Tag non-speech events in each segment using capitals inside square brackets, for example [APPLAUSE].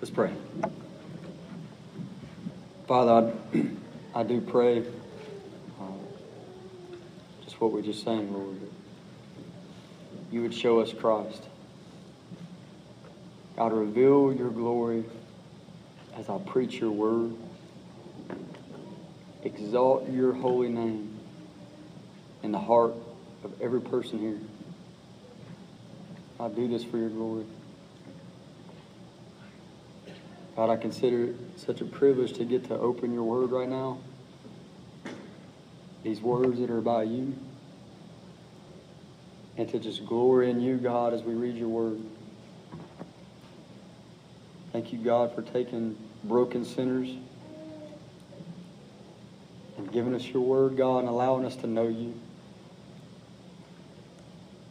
Let's pray. Father, I, [CLEARS THROAT] I do pray uh, just what we're just sang, Lord. You would show us Christ. God, reveal your glory as I preach your word. Exalt your holy name in the heart of every person here. I do this for your glory. God, I consider it such a privilege to get to open your word right now. These words that are by you. And to just glory in you, God, as we read your word. Thank you, God, for taking broken sinners and giving us your word, God, and allowing us to know you.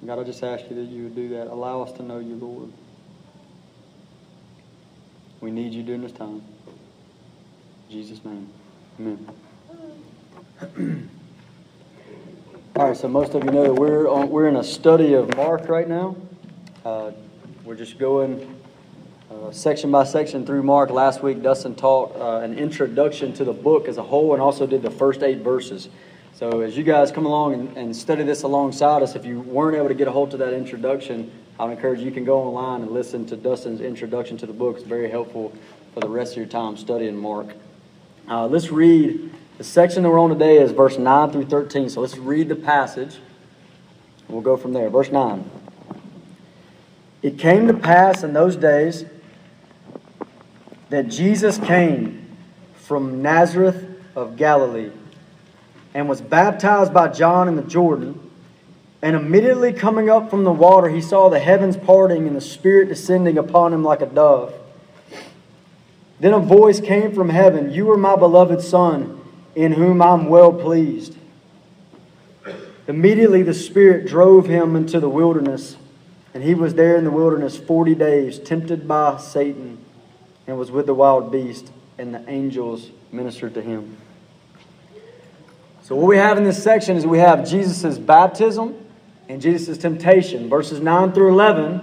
God, I just ask you that you would do that. Allow us to know you, Lord. We need you during this time. In Jesus' name. Amen. [CLEARS THROAT] All right, so most of you know that we're on, we're in a study of Mark right now. Uh, we're just going uh, section by section through Mark. Last week, Dustin taught uh, an introduction to the book as a whole and also did the first eight verses. So as you guys come along and, and study this alongside us, if you weren't able to get a hold of that introduction, I would encourage you, can go online and listen to Dustin's introduction to the book. It's very helpful for the rest of your time studying Mark. Uh, let's read the section that we're on today is verse 9 through 13. So let's read the passage. We'll go from there. Verse 9. It came to pass in those days that Jesus came from Nazareth of Galilee and was baptized by John in the Jordan. And immediately coming up from the water, he saw the heavens parting and the Spirit descending upon him like a dove. Then a voice came from heaven You are my beloved Son in whom I'm well pleased. Immediately the Spirit drove him into the wilderness, and he was there in the wilderness 40 days, tempted by Satan, and was with the wild beast, and the angels ministered to him. So, what we have in this section is we have Jesus' baptism and Jesus' temptation. Verses 9 through 11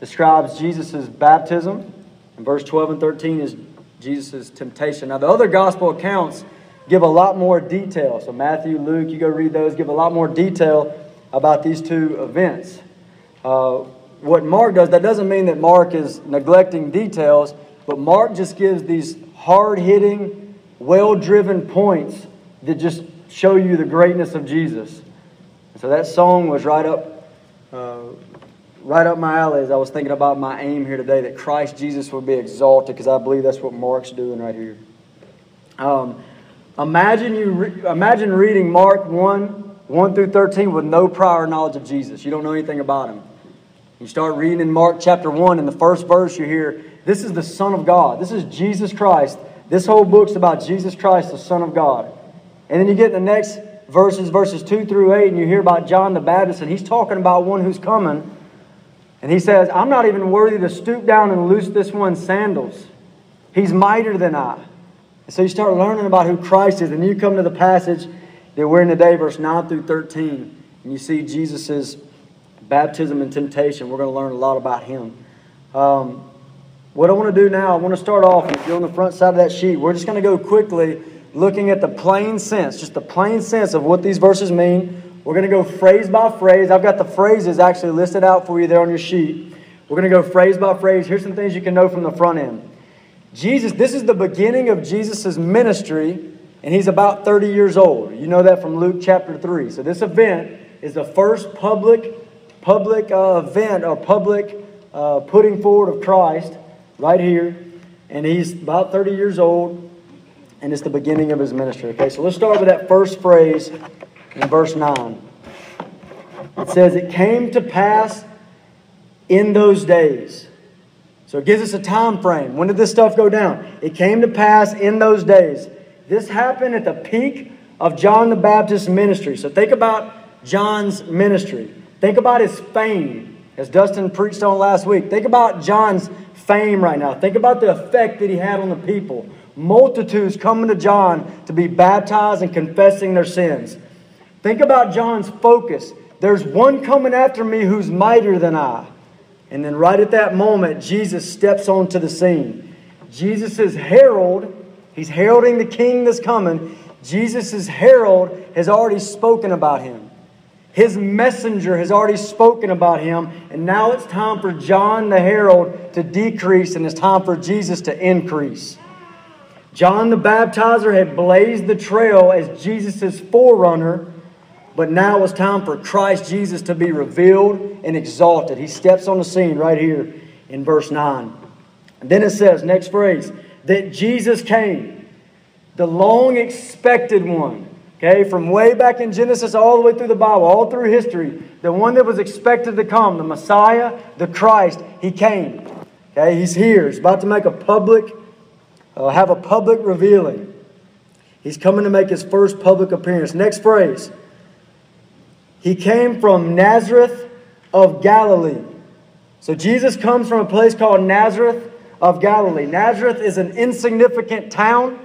describes Jesus' baptism, and verse 12 and 13 is Jesus' temptation. Now, the other gospel accounts give a lot more detail. So, Matthew, Luke, you go read those, give a lot more detail about these two events. Uh, what Mark does, that doesn't mean that Mark is neglecting details, but Mark just gives these hard hitting, well driven points that just show you the greatness of Jesus. So that song was right up, uh, right up my alley as I was thinking about my aim here today that Christ Jesus would be exalted because I believe that's what Mark's doing right here. Um, Imagine you re- imagine reading Mark 1, 1 through 13 with no prior knowledge of Jesus. You don't know anything about him. You start reading in Mark chapter 1, in the first verse, you hear, This is the Son of God. This is Jesus Christ. This whole book's about Jesus Christ, the Son of God. And then you get the next verses, verses 2 through 8, and you hear about John the Baptist, and he's talking about one who's coming. And he says, I'm not even worthy to stoop down and loose this one's sandals. He's mightier than I. And so you start learning about who Christ is, and you come to the passage that we're in today, verse 9 through 13, and you see Jesus' baptism and temptation. We're going to learn a lot about him. Um, what I want to do now, I want to start off, if you're on the front side of that sheet, we're just going to go quickly looking at the plain sense, just the plain sense of what these verses mean. We're going to go phrase by phrase. I've got the phrases actually listed out for you there on your sheet. We're going to go phrase by phrase. Here's some things you can know from the front end. Jesus, this is the beginning of Jesus' ministry, and he's about 30 years old. You know that from Luke chapter 3. So this event is the first public, public uh, event or public uh, putting forward of Christ right here. And he's about 30 years old, and it's the beginning of his ministry. Okay, so let's start with that first phrase in verse 9. It says, It came to pass in those days. So it gives us a time frame. When did this stuff go down? It came to pass in those days. This happened at the peak of John the Baptist's ministry. So think about John's ministry. Think about his fame, as Dustin preached on last week. Think about John's fame right now. Think about the effect that he had on the people. Multitudes coming to John to be baptized and confessing their sins. Think about John's focus. There's one coming after me who's mightier than I. And then, right at that moment, Jesus steps onto the scene. Jesus is herald, he's heralding the king that's coming. Jesus' herald has already spoken about him. His messenger has already spoken about him, and now it's time for John the herald to decrease, and it's time for Jesus to increase. John the baptizer had blazed the trail as Jesus' forerunner, but now it's time for Christ Jesus to be revealed and exalted. He steps on the scene right here in verse 9. And then it says, next phrase, that Jesus came, the long expected one. Okay, from way back in Genesis all the way through the Bible, all through history, the one that was expected to come, the Messiah, the Christ, he came. Okay, he's here. He's about to make a public, uh, have a public revealing. He's coming to make his first public appearance. Next phrase. He came from Nazareth of Galilee. So Jesus comes from a place called Nazareth of Galilee. Nazareth is an insignificant town,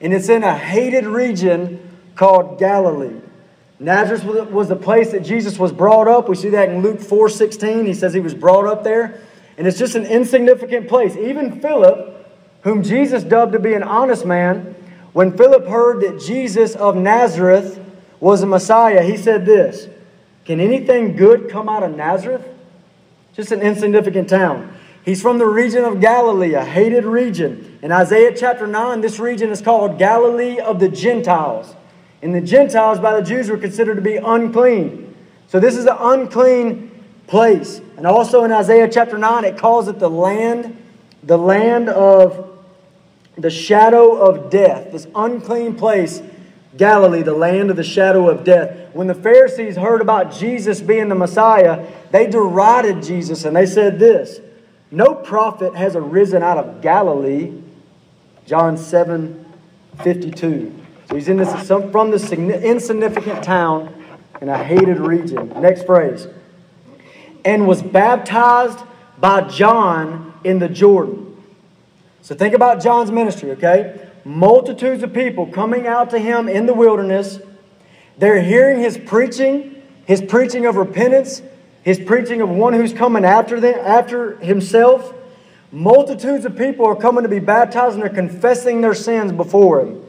and it's in a hated region called Galilee. Nazareth was the place that Jesus was brought up. We see that in Luke 4 16. He says he was brought up there. And it's just an insignificant place. Even Philip, whom Jesus dubbed to be an honest man, when Philip heard that Jesus of Nazareth was a Messiah, he said this Can anything good come out of Nazareth? Just an insignificant town. He's from the region of Galilee, a hated region. In Isaiah chapter 9, this region is called Galilee of the Gentiles. And the Gentiles by the Jews were considered to be unclean. So this is an unclean place. And also in Isaiah chapter 9, it calls it the land, the land of the shadow of death. This unclean place, Galilee, the land of the shadow of death. When the Pharisees heard about Jesus being the Messiah, they derided Jesus and they said this No prophet has arisen out of Galilee. John 7 52. So he's in this from this insignificant town in a hated region. Next phrase. And was baptized by John in the Jordan. So think about John's ministry, okay? Multitudes of people coming out to him in the wilderness. They're hearing his preaching, his preaching of repentance, his preaching of one who's coming after them, after himself. Multitudes of people are coming to be baptized and they're confessing their sins before him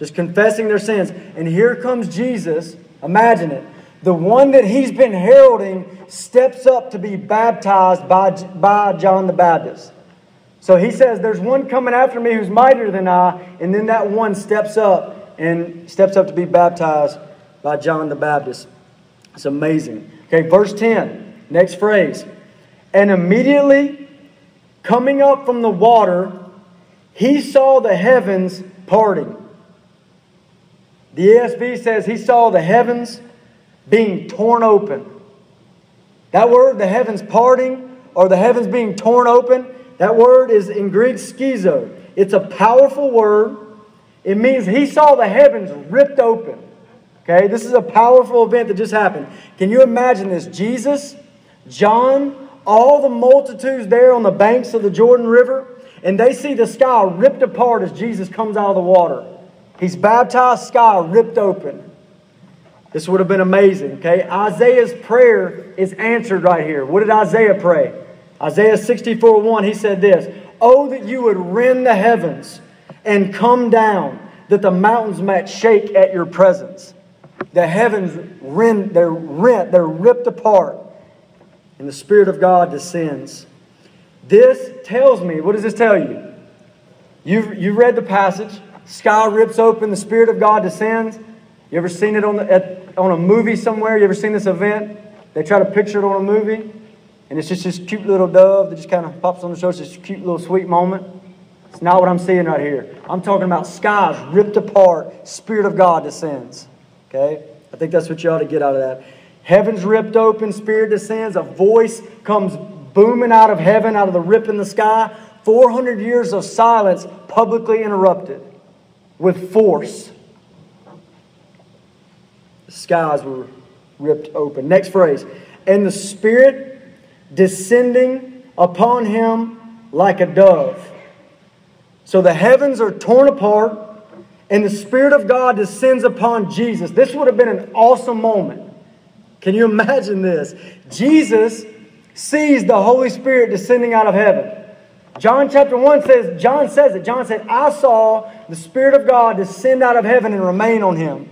just confessing their sins. And here comes Jesus. Imagine it. The one that he's been heralding steps up to be baptized by, by John the Baptist. So he says, There's one coming after me who's mightier than I. And then that one steps up and steps up to be baptized by John the Baptist. It's amazing. Okay, verse 10, next phrase. And immediately coming up from the water, he saw the heavens parting the ESV says he saw the heavens being torn open. That word, the heavens parting, or the heavens being torn open, that word is in Greek schizo. It's a powerful word. It means he saw the heavens ripped open. Okay, this is a powerful event that just happened. Can you imagine this? Jesus, John, all the multitudes there on the banks of the Jordan River, and they see the sky ripped apart as Jesus comes out of the water. He's baptized, sky ripped open. This would have been amazing, okay? Isaiah's prayer is answered right here. What did Isaiah pray? Isaiah 64 1, he said this Oh, that you would rend the heavens and come down, that the mountains might shake at your presence. The heavens rend, they're rent, they're ripped apart, and the Spirit of God descends. This tells me, what does this tell you? You've, you've read the passage. Sky rips open, the Spirit of God descends. You ever seen it on, the, at, on a movie somewhere? You ever seen this event? They try to picture it on a movie, and it's just this cute little dove that just kind of pops on the show. It's this cute little sweet moment. It's not what I'm seeing right here. I'm talking about skies ripped apart, Spirit of God descends. Okay? I think that's what you ought to get out of that. Heaven's ripped open, Spirit descends, a voice comes booming out of heaven, out of the rip in the sky. 400 years of silence publicly interrupted with force. The skies were ripped open. Next phrase. And the Spirit descending upon him like a dove. So the heavens are torn apart, and the Spirit of God descends upon Jesus. This would have been an awesome moment. Can you [LAUGHS] imagine this? Jesus sees the Holy Spirit descending out of heaven. John chapter 1 says, John says it. John said, I saw the Spirit of God descend out of heaven and remain on him.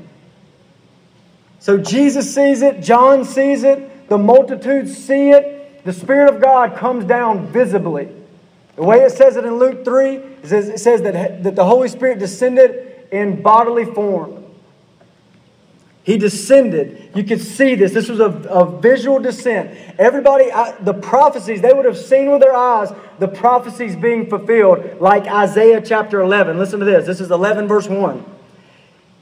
So Jesus sees it, John sees it, the multitudes see it. The Spirit of God comes down visibly. The way it says it in Luke 3, it says, it says that, that the Holy Spirit descended in bodily form. He descended. You could see this. This was a, a visual descent. Everybody, uh, the prophecies, they would have seen with their eyes the prophecies being fulfilled, like Isaiah chapter 11. Listen to this. This is 11, verse 1.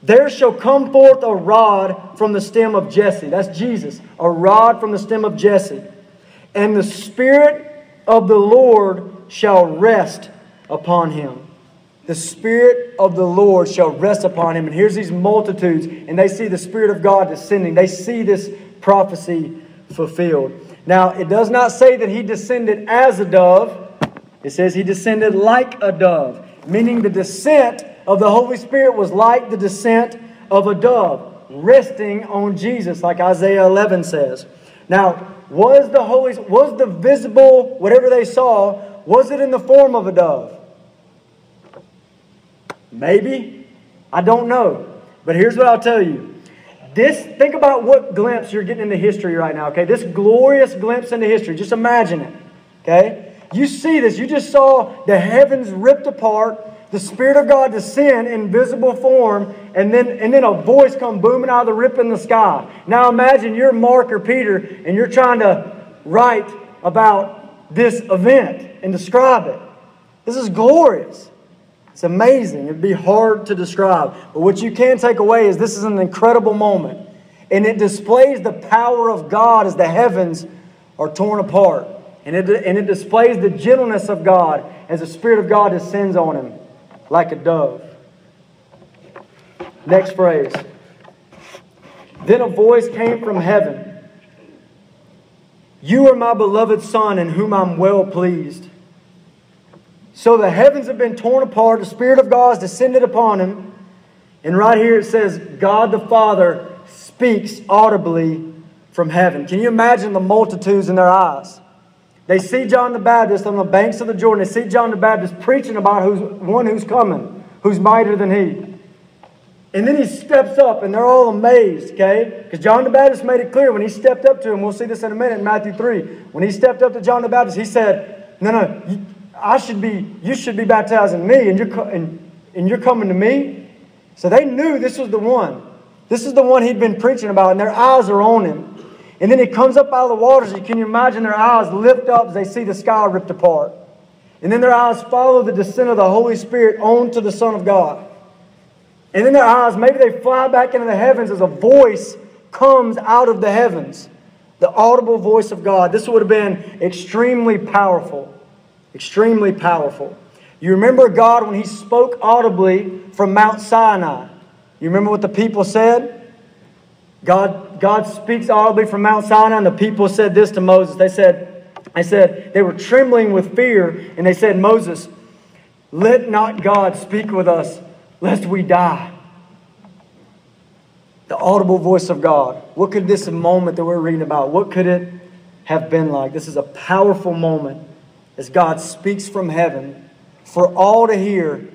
There shall come forth a rod from the stem of Jesse. That's Jesus. A rod from the stem of Jesse. And the Spirit of the Lord shall rest upon him the Spirit of the Lord shall rest upon him. And here's these multitudes, and they see the Spirit of God descending. They see this prophecy fulfilled. Now, it does not say that he descended as a dove, it says he descended like a dove, meaning the descent of the Holy Spirit was like the descent of a dove, resting on Jesus, like Isaiah 11 says. Now, was the Holy, was the visible, whatever they saw, was it in the form of a dove? Maybe. I don't know. But here's what I'll tell you. This, think about what glimpse you're getting into history right now, okay? This glorious glimpse into history. Just imagine it, okay? You see this. You just saw the heavens ripped apart, the Spirit of God descend in visible form, and then, and then a voice come booming out of the rip in the sky. Now imagine you're Mark or Peter, and you're trying to write about this event and describe it. This is glorious. It's amazing. It'd be hard to describe. But what you can take away is this is an incredible moment. And it displays the power of God as the heavens are torn apart. And it, and it displays the gentleness of God as the Spirit of God descends on him like a dove. Next phrase. Then a voice came from heaven You are my beloved Son, in whom I'm well pleased. So the heavens have been torn apart. The Spirit of God has descended upon him. And right here it says, God the Father speaks audibly from heaven. Can you imagine the multitudes in their eyes? They see John the Baptist on the banks of the Jordan. They see John the Baptist preaching about who's, one who's coming, who's mightier than he. And then he steps up, and they're all amazed, okay? Because John the Baptist made it clear when he stepped up to him. We'll see this in a minute in Matthew 3. When he stepped up to John the Baptist, he said, No, no, I should be, you should be baptizing me, and you're, and, and you're coming to me. So they knew this was the one. This is the one he'd been preaching about, and their eyes are on him. And then he comes up out of the waters. Can you imagine their eyes lift up as they see the sky ripped apart? And then their eyes follow the descent of the Holy Spirit onto the Son of God. And then their eyes, maybe they fly back into the heavens as a voice comes out of the heavens. The audible voice of God. This would have been extremely powerful. Extremely powerful. You remember God when He spoke audibly from Mount Sinai. You remember what the people said? God, God speaks audibly from Mount Sinai, and the people said this to Moses. They said, they said, they were trembling with fear, and they said, Moses, let not God speak with us, lest we die. The audible voice of God. What could this moment that we're reading about, what could it have been like? This is a powerful moment as God speaks from heaven for all to hear,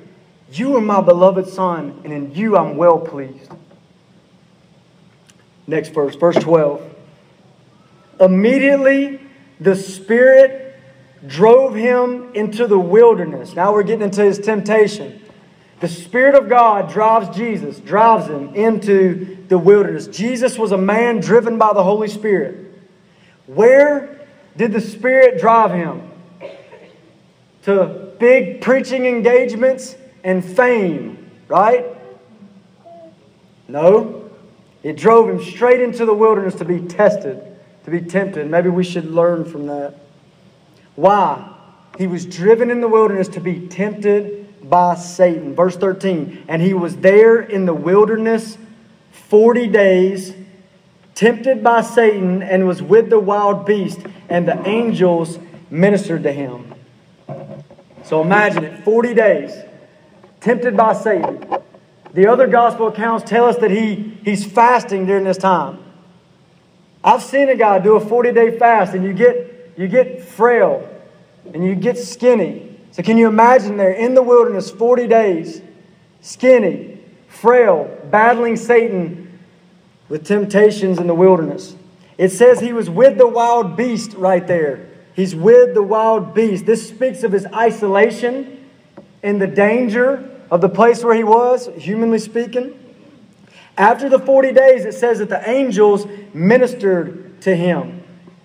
You are my beloved Son, and in you I'm well pleased. Next verse, verse 12. Immediately the Spirit drove him into the wilderness. Now we're getting into his temptation. The Spirit of God drives Jesus, drives him into the wilderness. Jesus was a man driven by the Holy Spirit. Where did the Spirit drive him? to big preaching engagements and fame, right? No. It drove him straight into the wilderness to be tested, to be tempted. Maybe we should learn from that. Why? He was driven in the wilderness to be tempted by Satan. Verse 13. And he was there in the wilderness 40 days, tempted by Satan, and was with the wild beast, and the angels ministered to him. So imagine it 40 days, tempted by Satan. The other gospel accounts tell us that he, he's fasting during this time. I've seen a guy do a 40 day fast, and you get you get frail and you get skinny. So, can you imagine there in the wilderness 40 days, skinny, frail, battling Satan with temptations in the wilderness? It says he was with the wild beast right there. He's with the wild beast. This speaks of his isolation and the danger of the place where he was, humanly speaking. After the 40 days, it says that the angels ministered to him.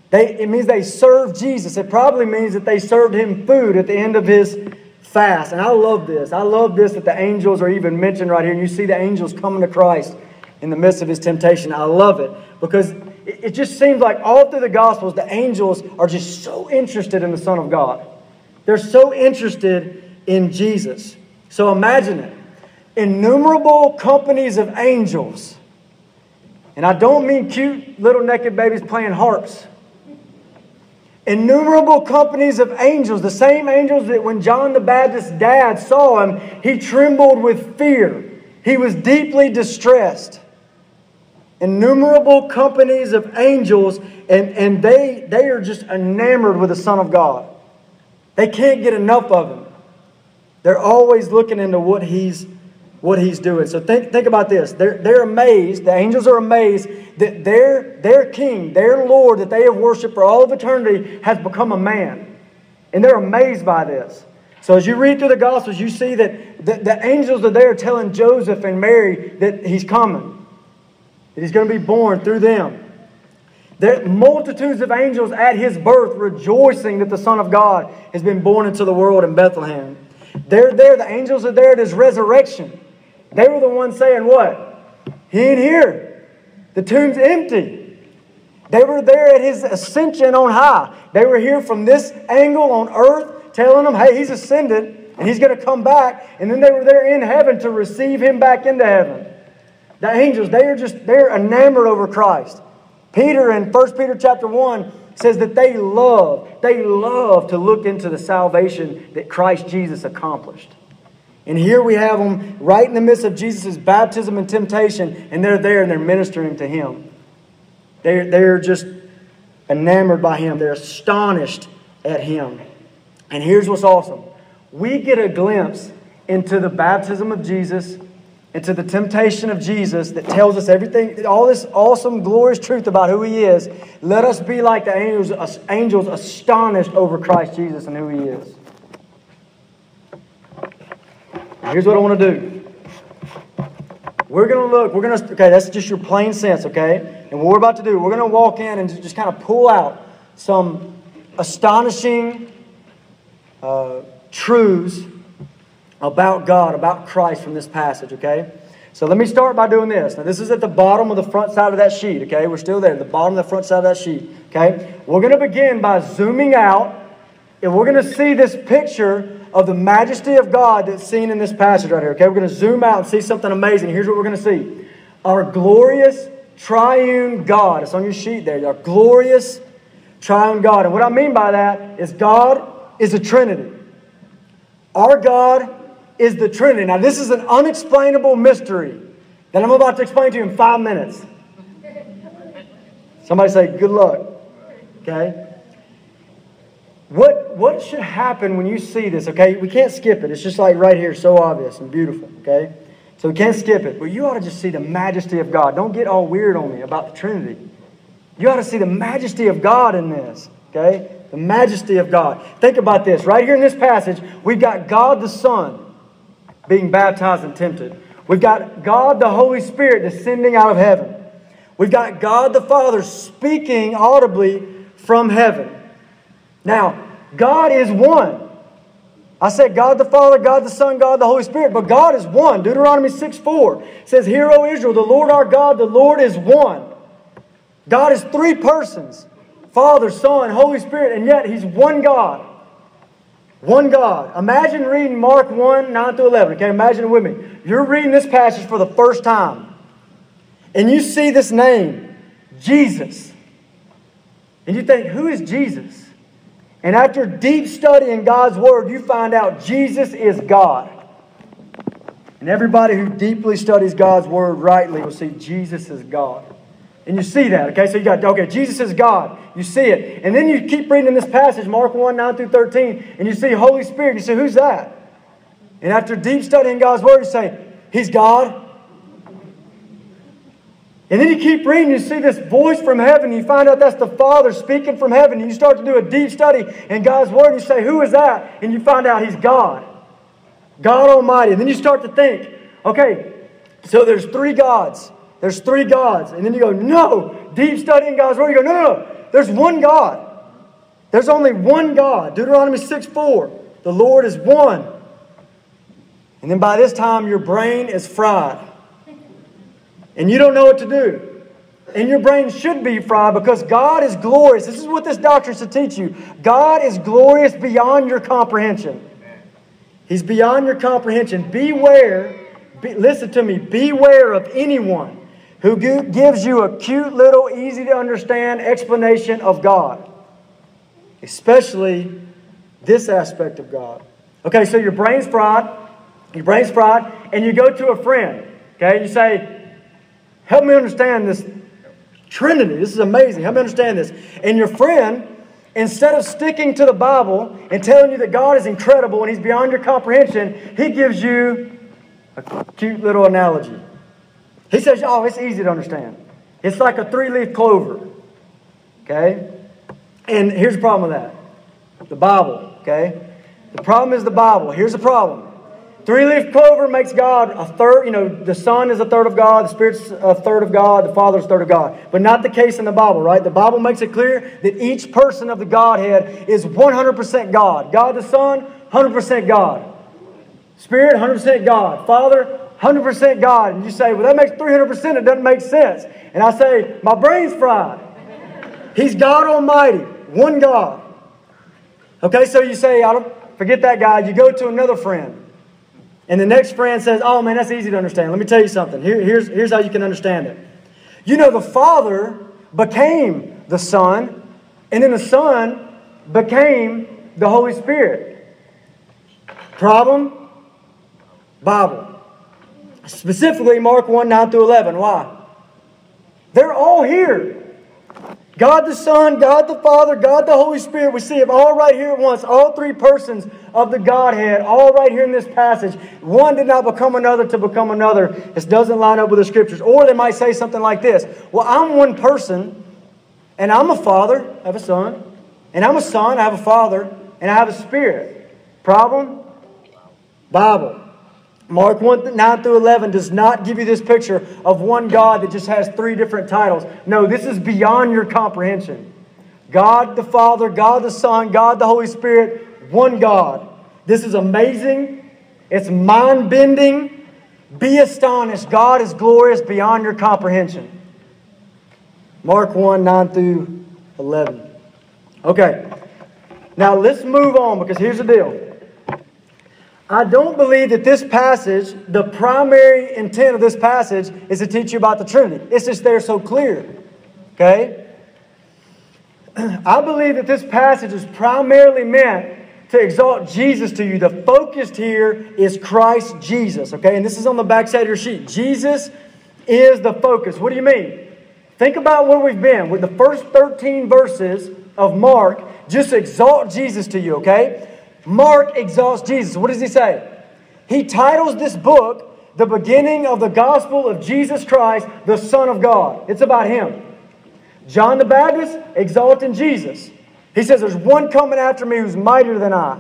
They, it means they served Jesus. It probably means that they served him food at the end of his fast. And I love this. I love this that the angels are even mentioned right here. And you see the angels coming to Christ in the midst of his temptation. I love it because it just seems like all through the Gospels, the angels are just so interested in the Son of God. They're so interested in Jesus. So imagine it innumerable companies of angels. And I don't mean cute little naked babies playing harps. Innumerable companies of angels, the same angels that when John the Baptist's dad saw him, he trembled with fear. He was deeply distressed innumerable companies of angels, and, and they, they are just enamored with the Son of God. They can't get enough of him. They're always looking into what he's, what he's doing. So think, think about this. They're, they're amazed, the angels are amazed that their, their king, their Lord that they have worshiped for all of eternity has become a man. And they're amazed by this. So as you read through the Gospels, you see that the, the angels are there telling Joseph and Mary that he's coming that he's going to be born through them. There are multitudes of angels at his birth rejoicing that the Son of God has been born into the world in Bethlehem. They're there, the angels are there at his resurrection. They were the ones saying, What? He ain't here. The tomb's empty. They were there at his ascension on high. They were here from this angle on earth telling him, Hey, he's ascended and he's going to come back. And then they were there in heaven to receive him back into heaven. The angels, they are just, they're enamored over Christ. Peter in 1 Peter chapter 1 says that they love, they love to look into the salvation that Christ Jesus accomplished. And here we have them right in the midst of Jesus' baptism and temptation, and they're there and they're ministering to him. They're, they're just enamored by him, they're astonished at him. And here's what's awesome we get a glimpse into the baptism of Jesus and to the temptation of Jesus that tells us everything, all this awesome, glorious truth about who He is, let us be like the angels, angels astonished over Christ Jesus and who He is. Here's what I want to do. We're going to look, we're going to, okay, that's just your plain sense, okay? And what we're about to do, we're going to walk in and just kind of pull out some astonishing uh, truths about God, about Christ from this passage, okay? So let me start by doing this. Now, this is at the bottom of the front side of that sheet, okay? We're still there, the bottom of the front side of that sheet, okay? We're going to begin by zooming out, and we're going to see this picture of the majesty of God that's seen in this passage right here, okay? We're going to zoom out and see something amazing. Here's what we're going to see our glorious triune God. It's on your sheet there. Our glorious triune God. And what I mean by that is God is a Trinity. Our God is the Trinity. Now, this is an unexplainable mystery that I'm about to explain to you in five minutes. Somebody say, Good luck. Okay? What, what should happen when you see this? Okay, we can't skip it. It's just like right here, so obvious and beautiful. Okay? So we can't skip it. But you ought to just see the majesty of God. Don't get all weird on me about the Trinity. You ought to see the majesty of God in this. Okay? The majesty of God. Think about this. Right here in this passage, we've got God the Son being baptized and tempted. We've got God the Holy Spirit descending out of heaven. We've got God the Father speaking audibly from heaven. Now, God is one. I said God the Father, God the Son, God the Holy Spirit, but God is one. Deuteronomy 6 4 says, Hear, O Israel, the Lord our God, the Lord is one. God is three persons Father, Son, Holy Spirit, and yet He's one God. One God. Imagine reading Mark 1 9 through 11. Okay, imagine it with me. You're reading this passage for the first time, and you see this name, Jesus. And you think, who is Jesus? And after deep study in God's Word, you find out Jesus is God. And everybody who deeply studies God's Word rightly will see Jesus is God. And you see that, okay? So you got, okay, Jesus is God. You see it. And then you keep reading in this passage, Mark 1, 9 through 13, and you see Holy Spirit. You say, who's that? And after deep studying God's Word, you say, He's God. And then you keep reading, you see this voice from heaven, you find out that's the Father speaking from heaven. And you start to do a deep study in God's Word, and you say, Who is that? And you find out He's God. God Almighty. And then you start to think, okay, so there's three gods. There's three gods. And then you go, no, deep studying God's Word. You go, no, no, no. There's one God. There's only one God. Deuteronomy 6 4. The Lord is one. And then by this time, your brain is fried. And you don't know what to do. And your brain should be fried because God is glorious. This is what this doctrine should teach you. God is glorious beyond your comprehension. He's beyond your comprehension. Beware, be, listen to me, beware of anyone who gives you a cute little, easy to understand explanation of God, especially this aspect of God. Okay, so your brain's fried, your brain's fried, and you go to a friend, okay, and you say, Help me understand this Trinity. This is amazing. Help me understand this. And your friend, instead of sticking to the Bible and telling you that God is incredible and He's beyond your comprehension, he gives you a cute little analogy. He says, Oh, it's easy to understand. It's like a three leaf clover. Okay? And here's the problem with that the Bible. Okay? The problem is the Bible. Here's the problem. Three leaf clover makes God a third, you know, the Son is a third of God, the Spirit's a third of God, the Father's a third of God. But not the case in the Bible, right? The Bible makes it clear that each person of the Godhead is 100% God. God the Son, 100% God. Spirit, 100% God. Father, 100% God. And you say, well, that makes 300%. It doesn't make sense. And I say, my brain's fried. He's God Almighty, one God. Okay, so you say, I don't forget that guy. You go to another friend. And the next friend says, Oh man, that's easy to understand. Let me tell you something. Here, here's, here's how you can understand it. You know, the Father became the Son, and then the Son became the Holy Spirit. Problem? Bible. Specifically, Mark 1 9 through 11. Why? They're all here. God the Son, God the Father, God the Holy Spirit. We see them all right here at once. All three persons of the Godhead, all right here in this passage. One did not become another to become another. This doesn't line up with the scriptures. Or they might say something like this Well, I'm one person, and I'm a father, I have a son, and I'm a son, I have a father, and I have a spirit. Problem? Bible. Mark 1 9 through 11 does not give you this picture of one God that just has three different titles. No, this is beyond your comprehension. God the Father, God the Son, God the Holy Spirit, one God. This is amazing. It's mind bending. Be astonished. God is glorious beyond your comprehension. Mark 1 9 through 11. Okay. Now let's move on because here's the deal. I don't believe that this passage, the primary intent of this passage, is to teach you about the Trinity. It's just there so clear. Okay? [CLEARS THROAT] I believe that this passage is primarily meant to exalt Jesus to you. The focus here is Christ Jesus. Okay? And this is on the back side of your sheet. Jesus is the focus. What do you mean? Think about where we've been. With the first 13 verses of Mark, just exalt Jesus to you, okay? Mark exalts Jesus. What does he say? He titles this book the beginning of the gospel of Jesus Christ, the Son of God. It's about him. John the Baptist exalting Jesus. He says, There's one coming after me who's mightier than I.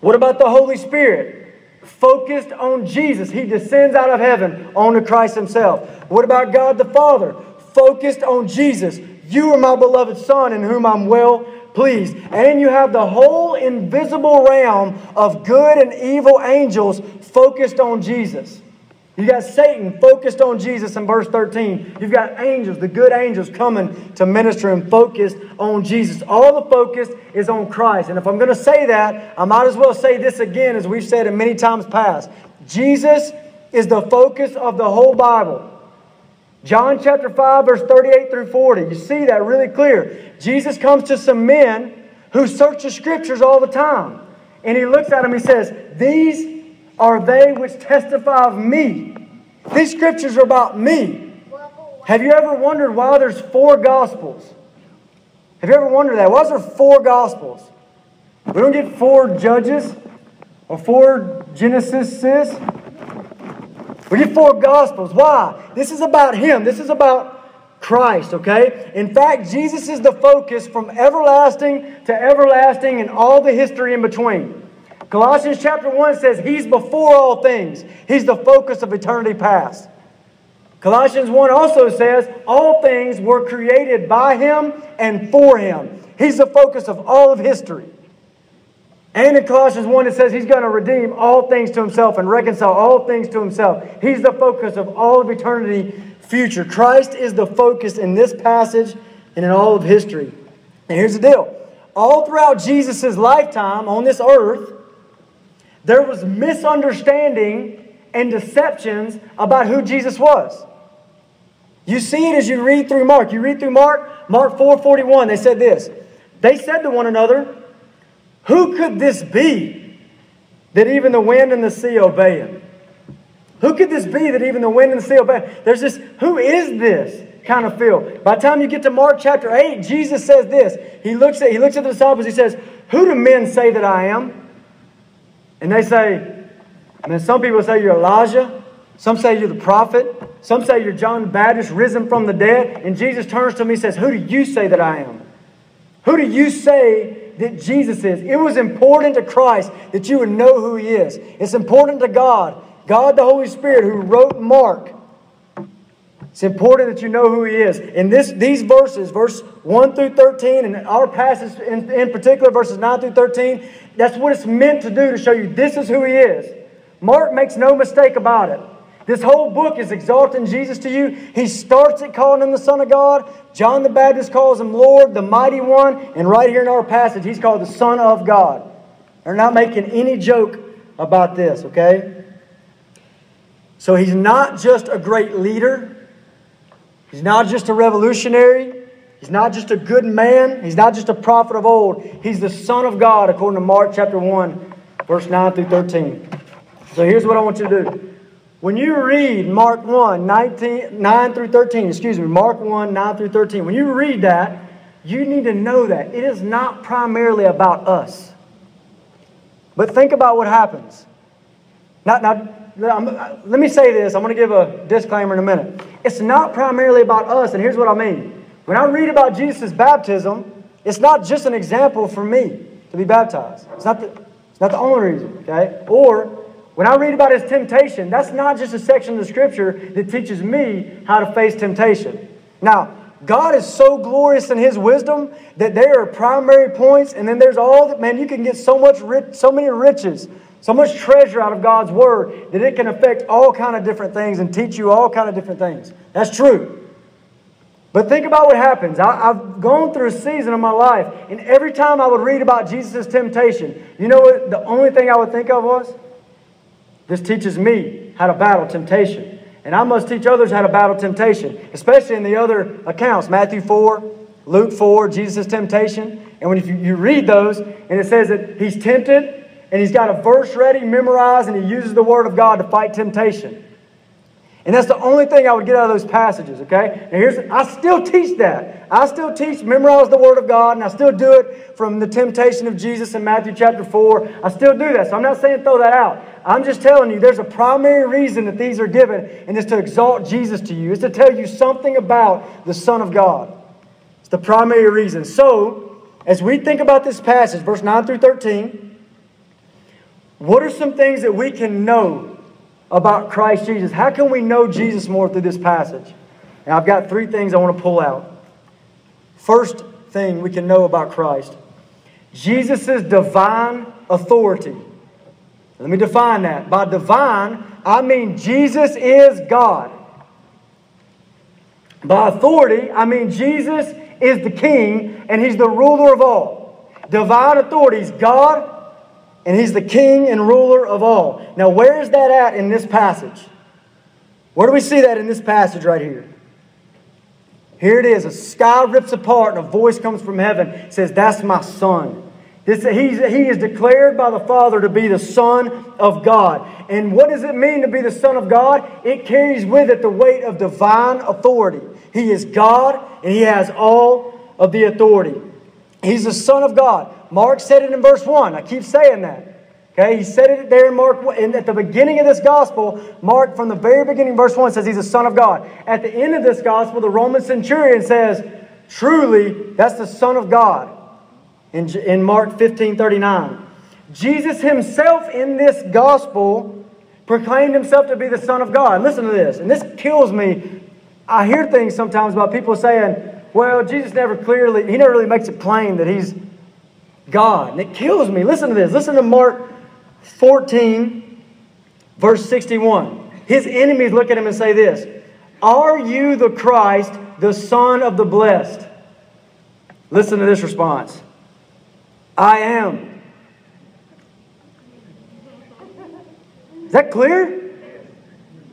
What about the Holy Spirit? Focused on Jesus. He descends out of heaven onto Christ Himself. What about God the Father? Focused on Jesus. You are my beloved Son in whom I'm well pleased. And you have the whole invisible realm of good and evil angels focused on Jesus. You got Satan focused on Jesus in verse 13. You've got angels, the good angels coming to minister and focused on Jesus. All the focus is on Christ. And if I'm going to say that, I might as well say this again as we've said it many times past. Jesus is the focus of the whole Bible. John chapter 5, verse 38 through 40. You see that really clear. Jesus comes to some men who search the scriptures all the time. And he looks at them, he says, These are they which testify of me. These scriptures are about me. Have you ever wondered why there's four gospels? Have you ever wondered that? Why is there four gospels? We don't get four judges or four Genesises. We get four gospels. Why? This is about Him. This is about Christ, okay? In fact, Jesus is the focus from everlasting to everlasting and all the history in between. Colossians chapter 1 says He's before all things, He's the focus of eternity past. Colossians 1 also says all things were created by Him and for Him. He's the focus of all of history. And in Colossians 1, it says he's going to redeem all things to himself and reconcile all things to himself. He's the focus of all of eternity future. Christ is the focus in this passage and in all of history. And here's the deal all throughout Jesus' lifetime on this earth, there was misunderstanding and deceptions about who Jesus was. You see it as you read through Mark. You read through Mark, Mark 4:41, they said this. They said to one another, "Who could this be that even the wind and the sea obey him?" Who could this be that even the wind and the sea obey? There's this, who is this kind of feel? By the time you get to Mark chapter 8, Jesus says this. He looks at, he looks at the disciples, he says, Who do men say that I am? And they say, I mean, some people say you're Elijah. Some say you're the prophet. Some say you're John the Baptist risen from the dead. And Jesus turns to me and says, Who do you say that I am? Who do you say that Jesus is? It was important to Christ that you would know who he is. It's important to God, God the Holy Spirit, who wrote Mark. It's important that you know who he is. In this, these verses, verse 1 through 13, and our passage in, in particular, verses 9 through 13, that's what it's meant to do to show you this is who he is. Mark makes no mistake about it. This whole book is exalting Jesus to you. He starts it calling him the Son of God. John the Baptist calls him Lord, the Mighty One. And right here in our passage, he's called the Son of God. They're not making any joke about this, okay? So he's not just a great leader, he's not just a revolutionary. He's not just a good man. He's not just a prophet of old. He's the Son of God, according to Mark chapter 1, verse 9 through 13. So here's what I want you to do. When you read Mark 1, 19, 9 through 13, excuse me, Mark 1, 9 through 13, when you read that, you need to know that it is not primarily about us. But think about what happens. Now, now let me say this. I'm going to give a disclaimer in a minute. It's not primarily about us, and here's what I mean. When I read about Jesus' baptism, it's not just an example for me to be baptized. It's not the, it's not the only reason, okay? Or when I read about his temptation, that's not just a section of the scripture that teaches me how to face temptation. Now, God is so glorious in his wisdom that there are primary points, and then there's all that, man, you can get so much rich, so many riches, so much treasure out of God's word that it can affect all kind of different things and teach you all kind of different things. That's true. But think about what happens. I, have gone through a season of my life, and every time I would read about Jesus' temptation, you know what the only thing I would think of was? This teaches me how to battle temptation. And I must teach others how to battle temptation, especially in the other accounts Matthew 4, Luke 4, Jesus' temptation. And when you, you read those, and it says that he's tempted, and he's got a verse ready, memorized, and he uses the Word of God to fight temptation. And that's the only thing I would get out of those passages, okay? And here's I still teach that. I still teach, memorize the Word of God, and I still do it from the temptation of Jesus in Matthew chapter 4. I still do that. So I'm not saying throw that out. I'm just telling you there's a primary reason that these are given, and it's to exalt Jesus to you. It's to tell you something about the Son of God. It's the primary reason. So, as we think about this passage, verse 9 through 13, what are some things that we can know about Christ Jesus. How can we know Jesus more through this passage? And I've got three things I want to pull out. First thing we can know about Christ Jesus' divine authority. Let me define that. By divine, I mean Jesus is God. By authority, I mean Jesus is the king and he's the ruler of all. Divine authority is God and he's the king and ruler of all. Now, where is that at in this passage? Where do we see that in this passage right here? Here it is. A sky rips apart and a voice comes from heaven says, That's my son. This, he is declared by the Father to be the Son of God. And what does it mean to be the Son of God? It carries with it the weight of divine authority. He is God and he has all of the authority. He's the Son of God. Mark said it in verse 1. I keep saying that. Okay, he said it there in Mark, and at the beginning of this gospel, Mark, from the very beginning, verse 1 says he's the Son of God. At the end of this gospel, the Roman centurion says, truly, that's the Son of God in, in Mark 15 39. Jesus himself in this gospel proclaimed himself to be the Son of God. Listen to this, and this kills me. I hear things sometimes about people saying, well, Jesus never clearly, he never really makes it plain that he's God. And it kills me. Listen to this. Listen to Mark 14, verse 61. His enemies look at him and say this Are you the Christ, the Son of the Blessed? Listen to this response I am. Is that clear?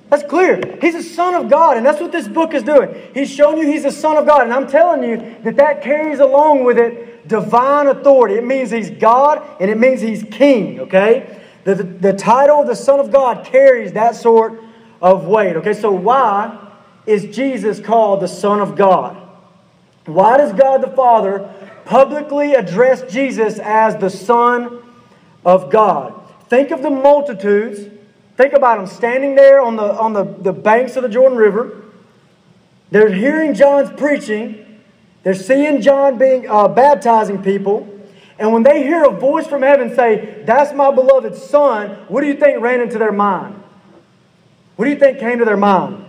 That's clear. He's a son of God, and that's what this book is doing. He's showing you he's a son of God, and I'm telling you that that carries along with it divine authority. It means he's God, and it means he's king, okay? The, the, the title of the Son of God carries that sort of weight. Okay, so why is Jesus called the Son of God? Why does God the Father publicly address Jesus as the Son of God? Think of the multitudes. Think about them standing there on the, on the, the banks of the Jordan River. They're hearing John's preaching. They're seeing John being uh, baptizing people. And when they hear a voice from heaven say, That's my beloved Son, what do you think ran into their mind? What do you think came to their mind?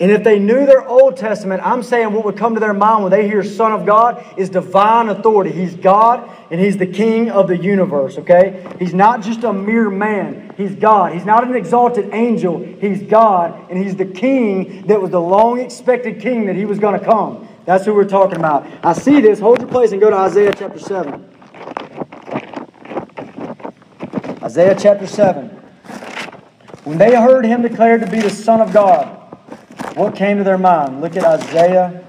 And if they knew their Old Testament, I'm saying what would come to their mind when they hear Son of God is divine authority. He's God and He's the King of the universe, okay? He's not just a mere man, He's God. He's not an exalted angel, He's God, and He's the King that was the long expected King that He was going to come. That's who we're talking about. I see this. Hold your place and go to Isaiah chapter 7. Isaiah chapter 7. When they heard him declared to be the Son of God, what came to their mind? Look at Isaiah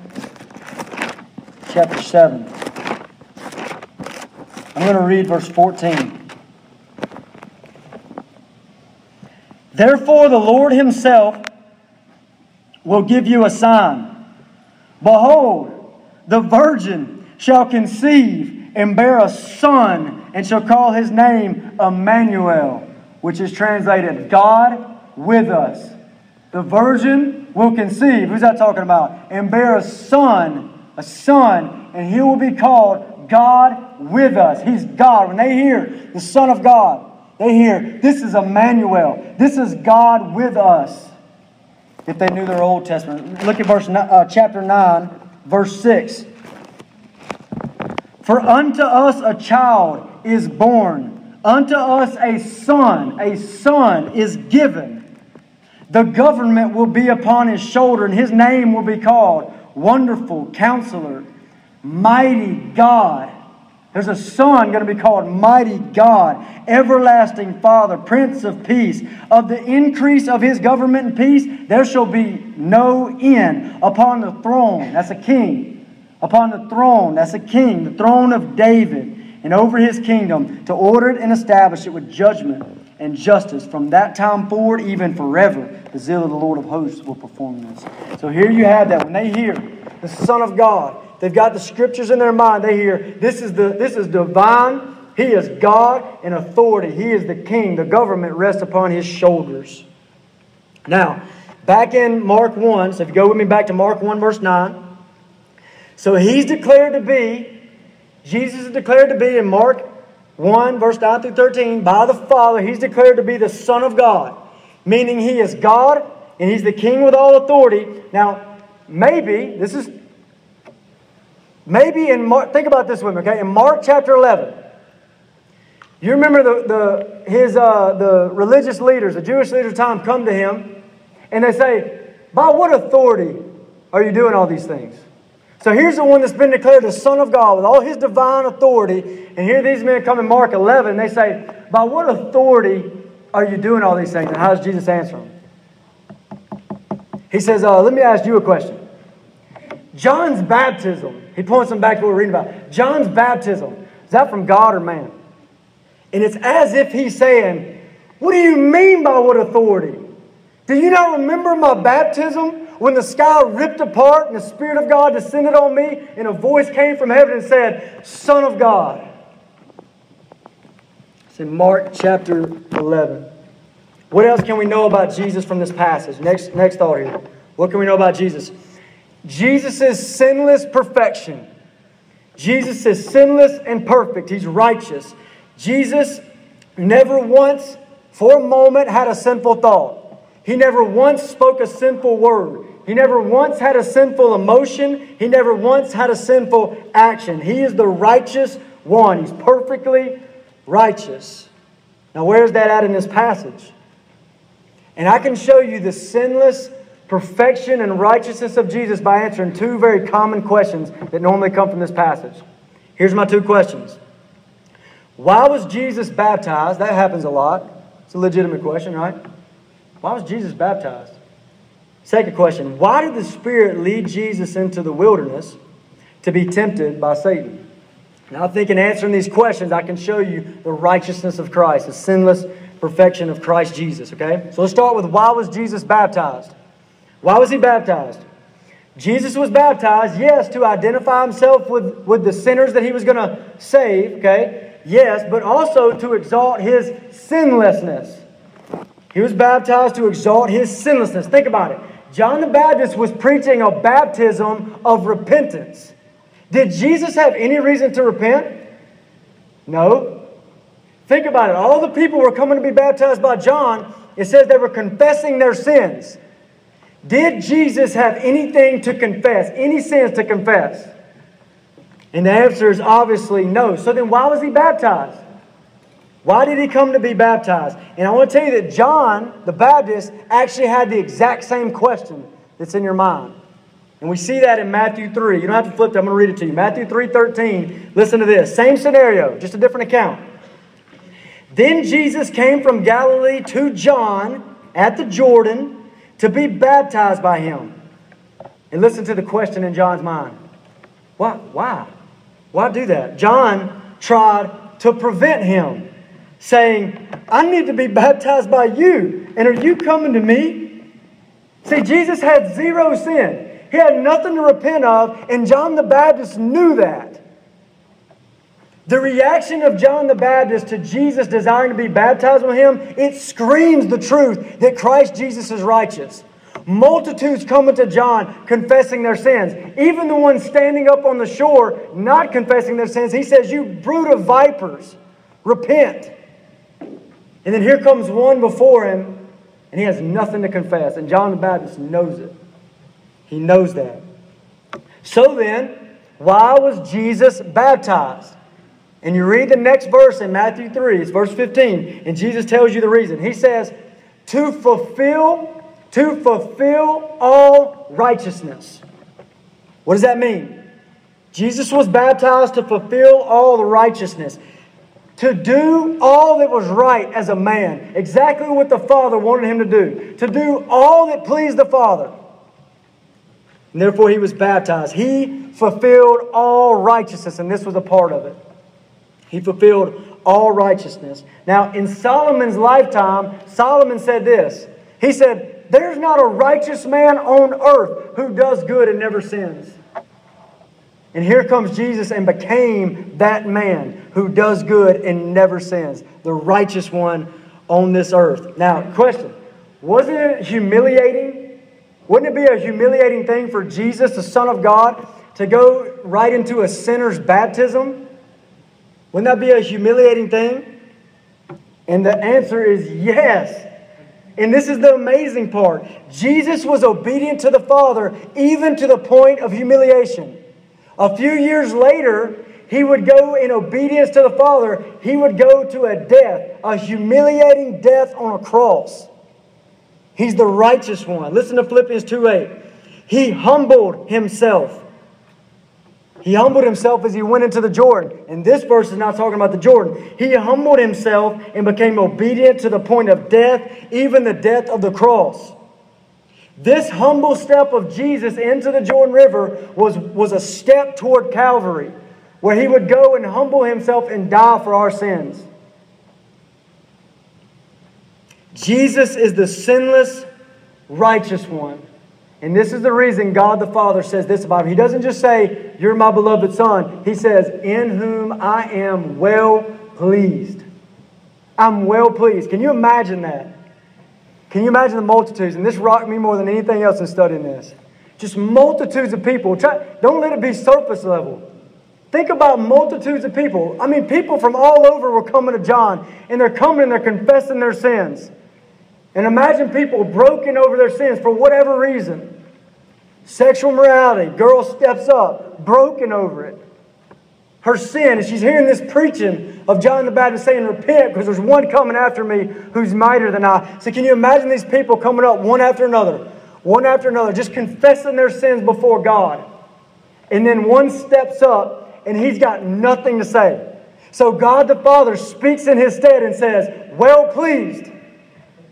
chapter 7. I'm going to read verse 14. Therefore, the Lord Himself will give you a sign. Behold, the virgin shall conceive and bear a son, and shall call his name Emmanuel, which is translated God with us. The virgin will conceive. Who's that talking about? And bear a son, a son, and he will be called God with us. He's God. When they hear the Son of God, they hear this is Emmanuel. This is God with us if they knew their Old Testament. Look at verse uh, chapter 9, verse 6. For unto us a child is born, unto us a son, a son is given. The government will be upon his shoulder, and his name will be called Wonderful Counselor, Mighty God there's a son going to be called Mighty God, Everlasting Father, Prince of Peace. Of the increase of his government and peace, there shall be no end. Upon the throne, that's a king. Upon the throne, that's a king, the throne of David, and over his kingdom, to order it and establish it with judgment and justice from that time forward, even forever. The zeal of the Lord of hosts will perform this. So here you have that. When they hear the Son of God, They've got the scriptures in their mind. They hear this is the this is divine. He is God in authority. He is the king. The government rests upon his shoulders. Now, back in Mark 1, so if you go with me back to Mark 1, verse 9. So he's declared to be, Jesus is declared to be in Mark 1, verse 9 through 13, by the Father, he's declared to be the Son of God, meaning he is God and he's the king with all authority. Now, maybe, this is Maybe in Mark, think about this with me, okay? In Mark chapter 11, you remember the, the, his, uh, the religious leaders, the Jewish leaders of time come to him and they say, By what authority are you doing all these things? So here's the one that's been declared the Son of God with all his divine authority. And here these men come in Mark 11 and they say, By what authority are you doing all these things? And how does Jesus answer them? He says, uh, Let me ask you a question. John's baptism, he points them back to what we're reading about. John's baptism, is that from God or man? And it's as if he's saying, What do you mean by what authority? Do you not remember my baptism? When the sky ripped apart and the Spirit of God descended on me, and a voice came from heaven and said, Son of God. It's in Mark chapter 11. What else can we know about Jesus from this passage? Next, next thought here. What can we know about Jesus? Jesus' is sinless perfection. Jesus is sinless and perfect. He's righteous. Jesus never once, for a moment, had a sinful thought. He never once spoke a sinful word. He never once had a sinful emotion. He never once had a sinful action. He is the righteous one. He's perfectly righteous. Now, where's that at in this passage? And I can show you the sinless perfection and righteousness of Jesus by answering two very common questions that normally come from this passage. Here's my two questions. Why was Jesus baptized? That happens a lot. It's a legitimate question, right? Why was Jesus baptized? Second question Why did the Spirit lead Jesus into the wilderness to be tempted by Satan? Now, I think in answering these questions, I can show you the righteousness of Christ, the sinless perfection of Christ Jesus, okay? So let's start with why was Jesus baptized? Why was he baptized? Jesus was baptized, yes, to identify himself with, with the sinners that he was going to save, okay? Yes, but also to exalt his sinlessness. He was baptized to exalt his sinlessness. Think about it. John the Baptist was preaching a baptism of repentance. Did Jesus have any reason to repent? No. Think about it. All the people were coming to be baptized by John. It says they were confessing their sins. Did Jesus have anything to confess, any sins to confess? And the answer is obviously no. So then why was he baptized? Why did he come to be baptized? And I want to tell you that John the Baptist actually had the exact same question that's in your mind. And we see that in Matthew 3. You don't have to flip it, I'm going to read it to you. Matthew 3 13. Listen to this. Same scenario, just a different account. Then Jesus came from Galilee to John at the Jordan to be baptized by him. And listen to the question in John's mind. Why? Why? Why do that? John tried to prevent him, saying, I need to be baptized by you. And are you coming to me? See, Jesus had zero sin. He had nothing to repent of, and John the Baptist knew that. The reaction of John the Baptist to Jesus desiring to be baptized with him, it screams the truth that Christ Jesus is righteous. Multitudes coming to John confessing their sins. Even the ones standing up on the shore not confessing their sins, he says, You brood of vipers, repent. And then here comes one before him, and he has nothing to confess. And John the Baptist knows it. He knows that. So then, why was Jesus baptized? And you read the next verse in Matthew 3, it's verse 15, and Jesus tells you the reason. He says, to fulfill, to fulfill all righteousness. What does that mean? Jesus was baptized to fulfill all the righteousness, to do all that was right as a man, exactly what the Father wanted him to do, to do all that pleased the Father. And therefore, he was baptized. He fulfilled all righteousness, and this was a part of it. He fulfilled all righteousness. Now, in Solomon's lifetime, Solomon said this He said, There's not a righteous man on earth who does good and never sins. And here comes Jesus and became that man who does good and never sins, the righteous one on this earth. Now, question Wasn't it humiliating wouldn't it be a humiliating thing for Jesus, the Son of God, to go right into a sinner's baptism? Wouldn't that be a humiliating thing? And the answer is yes. And this is the amazing part. Jesus was obedient to the Father, even to the point of humiliation. A few years later, he would go in obedience to the Father, he would go to a death, a humiliating death on a cross. He's the righteous one. Listen to Philippians 2 8. He humbled himself. He humbled himself as he went into the Jordan. And this verse is not talking about the Jordan. He humbled himself and became obedient to the point of death, even the death of the cross. This humble step of Jesus into the Jordan River was, was a step toward Calvary, where he would go and humble himself and die for our sins. Jesus is the sinless, righteous one. And this is the reason God the Father says this about him. He doesn't just say, You're my beloved Son. He says, In whom I am well pleased. I'm well pleased. Can you imagine that? Can you imagine the multitudes? And this rocked me more than anything else in studying this. Just multitudes of people. Try, don't let it be surface level. Think about multitudes of people. I mean, people from all over were coming to John, and they're coming and they're confessing their sins. And imagine people broken over their sins for whatever reason. Sexual morality, girl steps up, broken over it. Her sin, and she's hearing this preaching of John the Baptist saying, Repent, because there's one coming after me who's mightier than I. So, can you imagine these people coming up one after another, one after another, just confessing their sins before God? And then one steps up, and he's got nothing to say. So, God the Father speaks in his stead and says, Well pleased.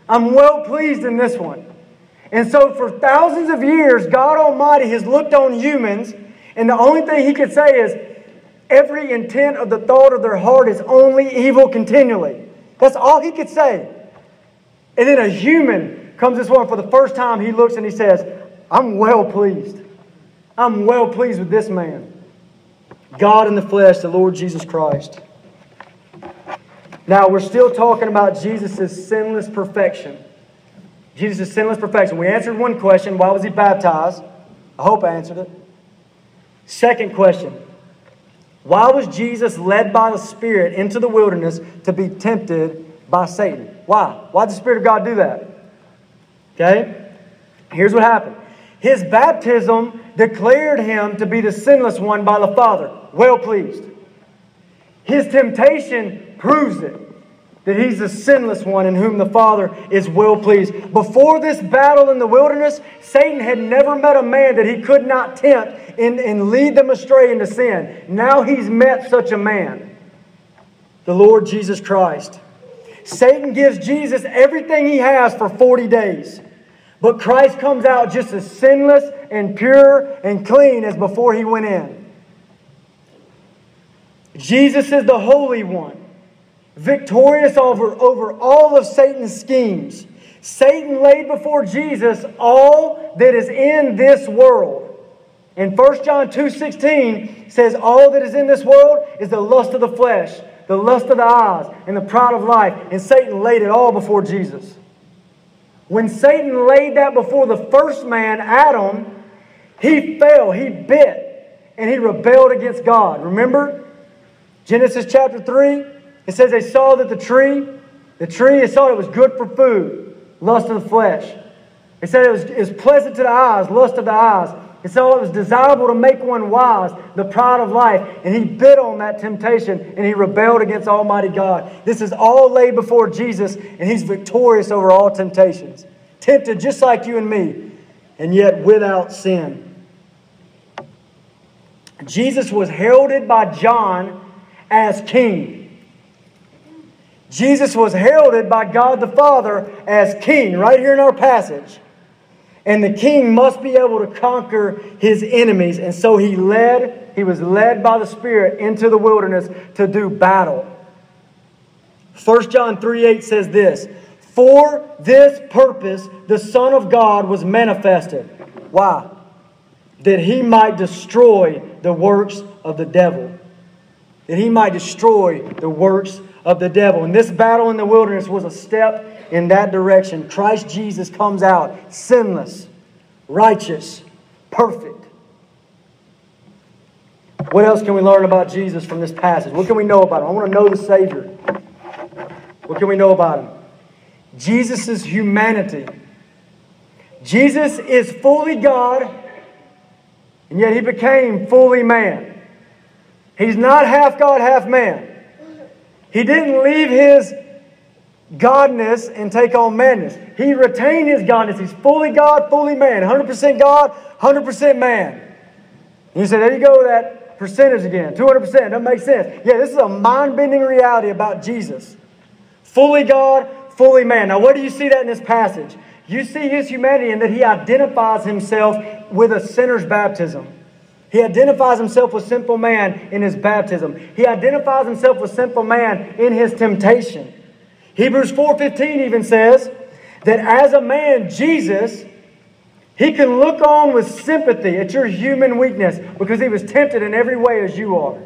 I'm well pleased in this one. And so, for thousands of years, God Almighty has looked on humans, and the only thing He could say is, every intent of the thought of their heart is only evil continually. That's all He could say. And then a human comes this one for the first time, he looks and he says, I'm well pleased. I'm well pleased with this man. God in the flesh, the Lord Jesus Christ. Now, we're still talking about Jesus' sinless perfection. Jesus' sinless perfection. We answered one question why was he baptized? I hope I answered it. Second question why was Jesus led by the Spirit into the wilderness to be tempted by Satan? Why? Why did the Spirit of God do that? Okay? Here's what happened His baptism declared him to be the sinless one by the Father. Well pleased. His temptation proves it that he's the sinless one in whom the Father is well pleased. Before this battle in the wilderness, Satan had never met a man that he could not tempt and, and lead them astray into sin. Now he's met such a man, the Lord Jesus Christ. Satan gives Jesus everything he has for 40 days. But Christ comes out just as sinless and pure and clean as before he went in. Jesus is the Holy One victorious over, over all of Satan's schemes. Satan laid before Jesus all that is in this world. In 1 John 2:16 says all that is in this world is the lust of the flesh, the lust of the eyes, and the pride of life, and Satan laid it all before Jesus. When Satan laid that before the first man, Adam, he fell, he bit, and he rebelled against God. Remember? Genesis chapter 3, it says they saw that the tree, the tree, they saw it was good for food, lust of the flesh. It said it was, it was pleasant to the eyes, lust of the eyes. It said it was desirable to make one wise, the pride of life. And he bit on that temptation and he rebelled against Almighty God. This is all laid before Jesus and he's victorious over all temptations. Tempted just like you and me, and yet without sin. Jesus was heralded by John as king. Jesus was heralded by God the Father as king, right here in our passage. And the king must be able to conquer his enemies. And so he led, he was led by the Spirit into the wilderness to do battle. 1 John 3 8 says this For this purpose the Son of God was manifested. Why? That he might destroy the works of the devil. That he might destroy the works of the devil. And this battle in the wilderness was a step in that direction. Christ Jesus comes out sinless, righteous, perfect. What else can we learn about Jesus from this passage? What can we know about him? I want to know the Savior. What can we know about him? Jesus' humanity. Jesus is fully God, and yet he became fully man. He's not half God, half man. He didn't leave his godness and take on madness. He retained his godness. He's fully God, fully man. 100% God, 100% man. And you say, there you go, that percentage again. 200%. Doesn't make sense. Yeah, this is a mind bending reality about Jesus. Fully God, fully man. Now, where do you see that in this passage? You see his humanity in that he identifies himself with a sinner's baptism. He identifies himself with sinful man in his baptism. He identifies himself with sinful man in his temptation. Hebrews 4:15 even says that as a man Jesus He can look on with sympathy at your human weakness because he was tempted in every way as you are.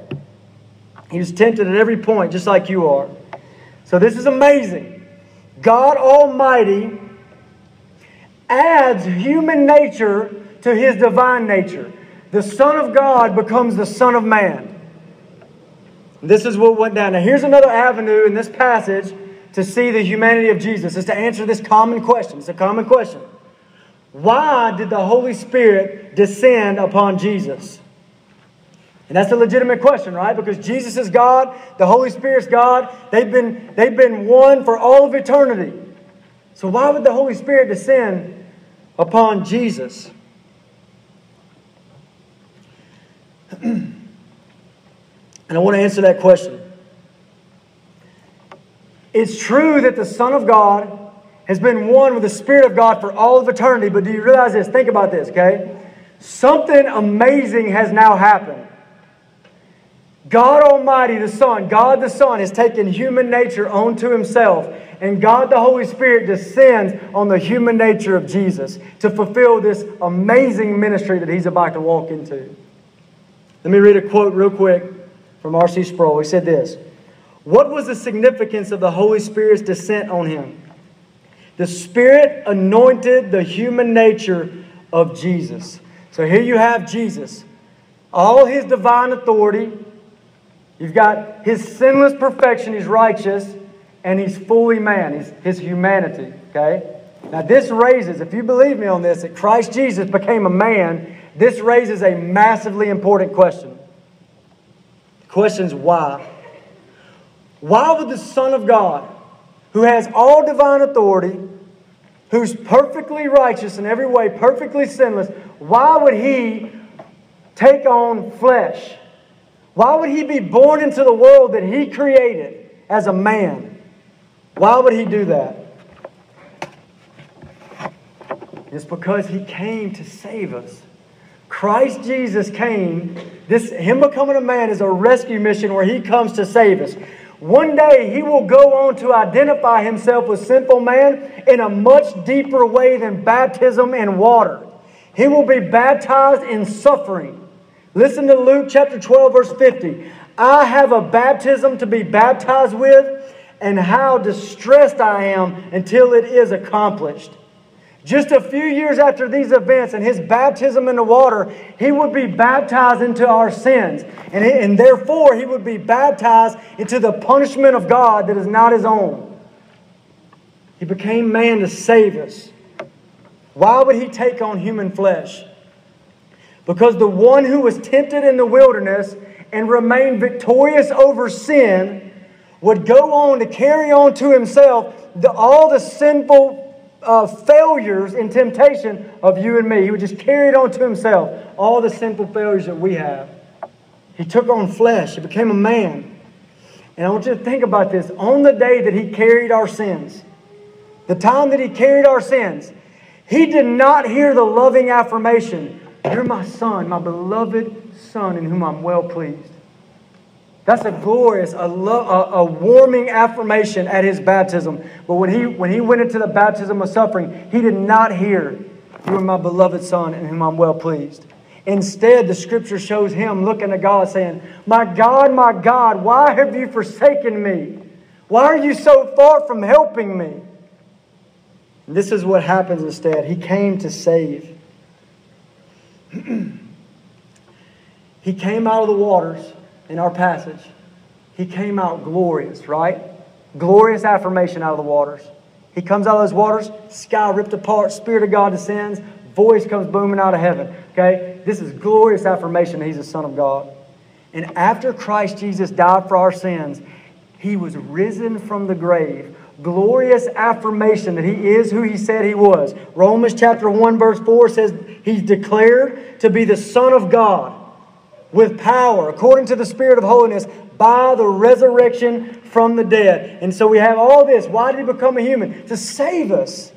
He was tempted at every point, just like you are. So this is amazing. God Almighty adds human nature to his divine nature. The Son of God becomes the Son of Man. This is what went down. Now, here's another avenue in this passage to see the humanity of Jesus, is to answer this common question. It's a common question. Why did the Holy Spirit descend upon Jesus? And that's a legitimate question, right? Because Jesus is God, the Holy Spirit's God. They've been, they've been one for all of eternity. So why would the Holy Spirit descend upon Jesus? I want to answer that question. It's true that the Son of God has been one with the Spirit of God for all of eternity, but do you realize this? Think about this, okay? Something amazing has now happened. God Almighty, the Son, God the Son, has taken human nature onto Himself, and God the Holy Spirit descends on the human nature of Jesus to fulfill this amazing ministry that He's about to walk into. Let me read a quote real quick from R.C. Sproul. He said this What was the significance of the Holy Spirit's descent on Him? The Spirit anointed the human nature of Jesus. So here you have Jesus, all His divine authority You've got his sinless perfection, he's righteous, and he's fully man, he's his humanity. Okay? Now, this raises, if you believe me on this, that Christ Jesus became a man, this raises a massively important question. The question is why? Why would the Son of God, who has all divine authority, who's perfectly righteous in every way, perfectly sinless, why would he take on flesh? Why would he be born into the world that he created as a man? Why would he do that? It's because he came to save us. Christ Jesus came, this him becoming a man is a rescue mission where he comes to save us. One day he will go on to identify himself with sinful man in a much deeper way than baptism in water. He will be baptized in suffering. Listen to Luke chapter 12, verse 50. I have a baptism to be baptized with, and how distressed I am until it is accomplished. Just a few years after these events and his baptism in the water, he would be baptized into our sins. And, and therefore, he would be baptized into the punishment of God that is not his own. He became man to save us. Why would he take on human flesh? Because the one who was tempted in the wilderness and remained victorious over sin would go on to carry on to himself the, all the sinful uh, failures and temptation of you and me. He would just carry it on to himself, all the sinful failures that we have. He took on flesh, he became a man. And I want you to think about this. On the day that he carried our sins, the time that he carried our sins, he did not hear the loving affirmation you're my son, my beloved son, in whom I'm well pleased. That's a glorious, a, lo- a, a, warming affirmation at his baptism. But when he, when he went into the baptism of suffering, he did not hear, You are my beloved son, in whom I'm well pleased. Instead, the scripture shows him looking at God saying, My God, my God, why have you forsaken me? Why are you so far from helping me? And this is what happens instead. He came to save. [CLEARS THROAT] he came out of the waters in our passage. He came out glorious, right? Glorious affirmation out of the waters. He comes out of those waters, sky ripped apart, Spirit of God descends, voice comes booming out of heaven. Okay? This is glorious affirmation that he's the Son of God. And after Christ Jesus died for our sins, he was risen from the grave glorious affirmation that he is who he said he was. Romans chapter 1 verse 4 says he's declared to be the son of God with power according to the spirit of holiness by the resurrection from the dead. And so we have all this. Why did he become a human? To save us.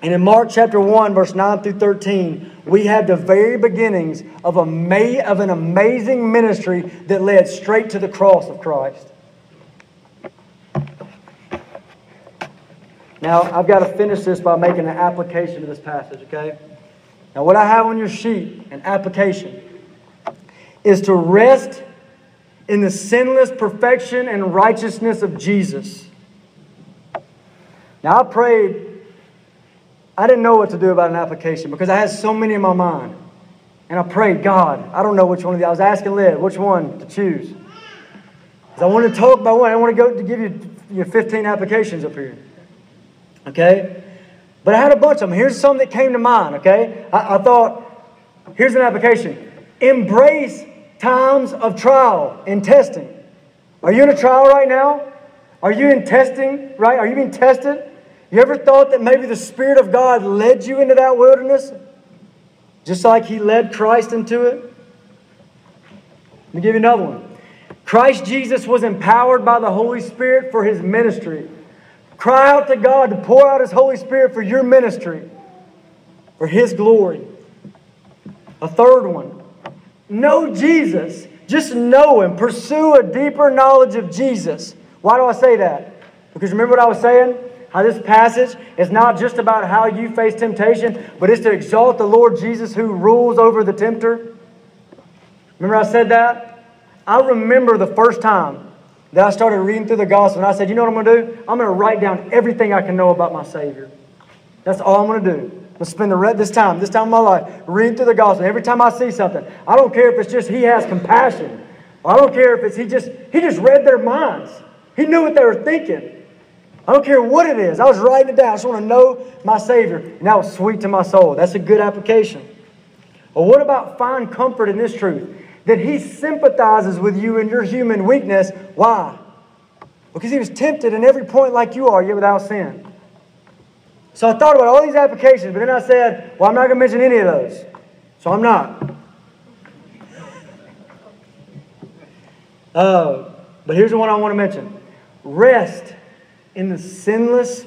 And in Mark chapter 1 verse 9 through 13, we have the very beginnings of, a ma- of an amazing ministry that led straight to the cross of Christ. Now, I've got to finish this by making an application to this passage, okay? Now, what I have on your sheet, an application, is to rest in the sinless perfection and righteousness of Jesus. Now, I prayed, I didn't know what to do about an application because I had so many in my mind. And I prayed, God, I don't know which one of these. I was asking Liv which one to choose. Because I wanted to talk about one. I want to go to give you, your 15 applications up here. Okay? But I had a bunch of them. Here's some that came to mind, okay? I, I thought, here's an application. Embrace times of trial and testing. Are you in a trial right now? Are you in testing, right? Are you being tested? You ever thought that maybe the Spirit of God led you into that wilderness? Just like He led Christ into it? Let me give you another one. Christ Jesus was empowered by the Holy Spirit for His ministry. Cry out to God to pour out His Holy Spirit for your ministry, for His glory. A third one know Jesus. Just know Him. Pursue a deeper knowledge of Jesus. Why do I say that? Because remember what I was saying? How this passage is not just about how you face temptation, but it's to exalt the Lord Jesus who rules over the tempter. Remember I said that? I remember the first time that I started reading through the gospel and I said, you know what I'm going to do? I'm going to write down everything I can know about my Savior. That's all I'm going to do. I'm to spend the rest this time, this time of my life, reading through the gospel. Every time I see something, I don't care if it's just He has compassion. I don't care if it's He just He just read their minds. He knew what they were thinking. I don't care what it is. I was writing it down. I just want to know my Savior. And that was sweet to my soul. That's a good application. Well, what about find comfort in this truth? That He sympathizes with you in your human weakness. Why? Because He was tempted in every point like you are, yet without sin. So I thought about all these applications, but then I said, well, I'm not going to mention any of those. So I'm not. Uh, [LAUGHS] but here's the one I want to mention rest in the sinless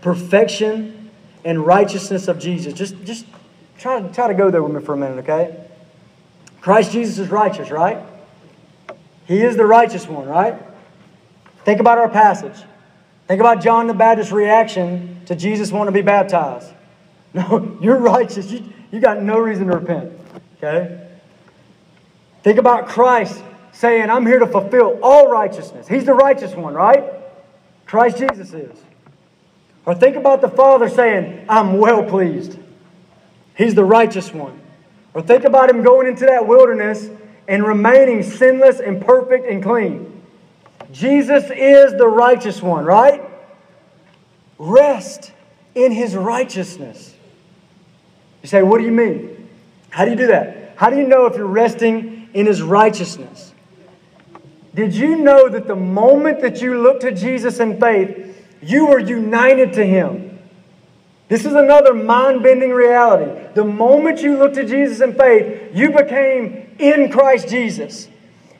perfection and righteousness of Jesus. Just, just try, to, try to go there with me for a minute, okay? Christ Jesus is righteous, right? He is the righteous one, right? Think about our passage. Think about John the Baptist's reaction to Jesus wanting to be baptized. [LAUGHS] No, you're righteous. You, you got no reason to repent. Okay? Think about Christ saying, I'm here to fulfill all righteousness. He's the righteous one, right? Christ Jesus is. Or think about the Father saying, I'm well pleased. He's the righteous one. Or think about him going into that wilderness and remaining sinless and perfect and clean. Jesus is the righteous one, right? Rest in his righteousness. You say, what do you mean? How do you do that? How do you know if you're resting in his righteousness? Did you know that the moment that you looked to Jesus in faith, you were united to him? This is another mind bending reality. The moment you looked to Jesus in faith, you became in Christ Jesus.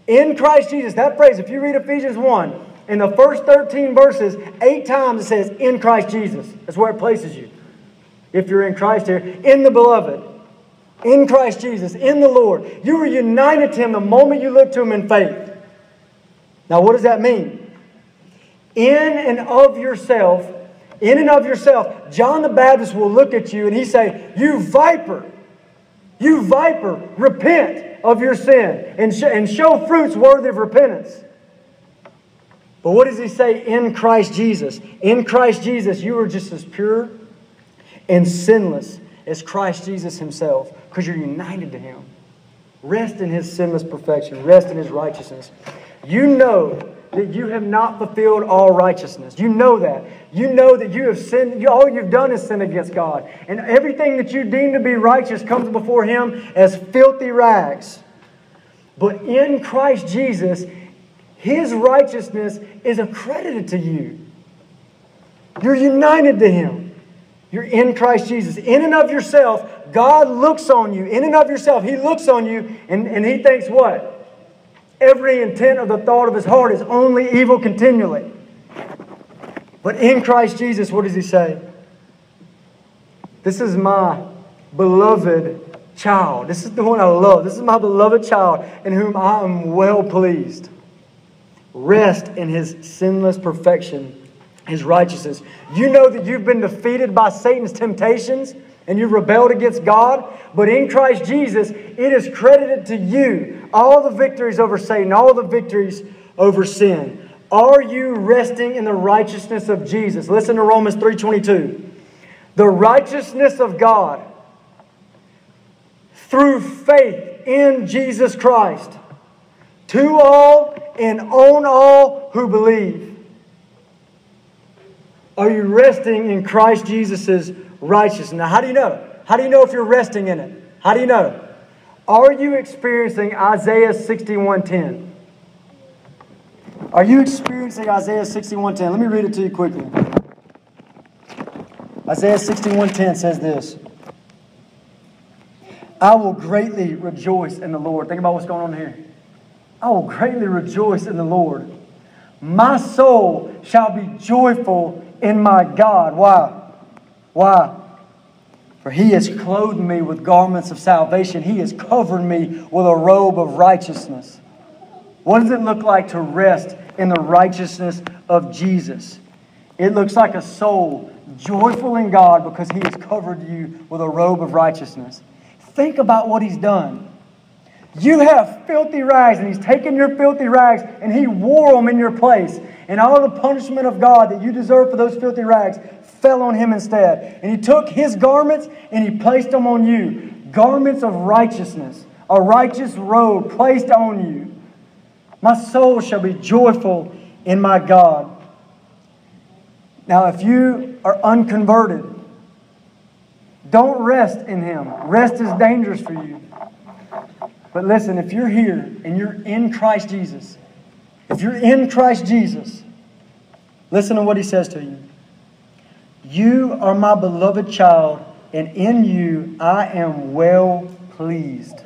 In Christ Jesus. That phrase, if you read Ephesians 1, in the first 13 verses, eight times it says, in Christ Jesus. That's where it places you. If you're in Christ here, in the beloved, in Christ Jesus, in the Lord. You were united to Him the moment you looked to Him in faith. Now, what does that mean? In and of yourself, in and of yourself, John the Baptist will look at you and he say, "You viper, you viper, repent of your sin and, sh- and show fruits worthy of repentance." But what does he say in Christ Jesus? In Christ Jesus, you are just as pure and sinless as Christ Jesus himself because you're united to him. Rest in his sinless perfection, rest in his righteousness. You know that you have not fulfilled all righteousness. You know that. You know that you have sinned. You, all you've done is sin against God. And everything that you deem to be righteous comes before Him as filthy rags. But in Christ Jesus, His righteousness is accredited to you. You're united to Him. You're in Christ Jesus. In and of yourself, God looks on you. In and of yourself, He looks on you and, and He thinks, what? Every intent of the thought of his heart is only evil continually. But in Christ Jesus, what does he say? This is my beloved child. This is the one I love. This is my beloved child in whom I am well pleased. Rest in his sinless perfection his righteousness. You know that you've been defeated by Satan's temptations and you've rebelled against God, but in Christ Jesus, it is credited to you all the victories over Satan, all the victories over sin. Are you resting in the righteousness of Jesus? Listen to Romans 3:22. The righteousness of God through faith in Jesus Christ to all and on all who believe. Are you resting in Christ Jesus' righteousness? Now, how do you know? How do you know if you're resting in it? How do you know? Are you experiencing Isaiah 61:10? Are you experiencing Isaiah 61:10? Let me read it to you quickly. Isaiah 61:10 says this. I will greatly rejoice in the Lord. Think about what's going on here. I will greatly rejoice in the Lord. My soul shall be joyful in my God. Why? Why? For he has clothed me with garments of salvation. He has covered me with a robe of righteousness. What does it look like to rest in the righteousness of Jesus? It looks like a soul joyful in God because he has covered you with a robe of righteousness. Think about what he's done. You have filthy rags, and he's taken your filthy rags and he wore them in your place. And all the punishment of God that you deserve for those filthy rags fell on him instead. And he took his garments and he placed them on you garments of righteousness, a righteous robe placed on you. My soul shall be joyful in my God. Now, if you are unconverted, don't rest in him. Rest is dangerous for you. But listen, if you're here and you're in Christ Jesus, if you're in Christ Jesus, listen to what he says to you. You are my beloved child, and in you I am well pleased.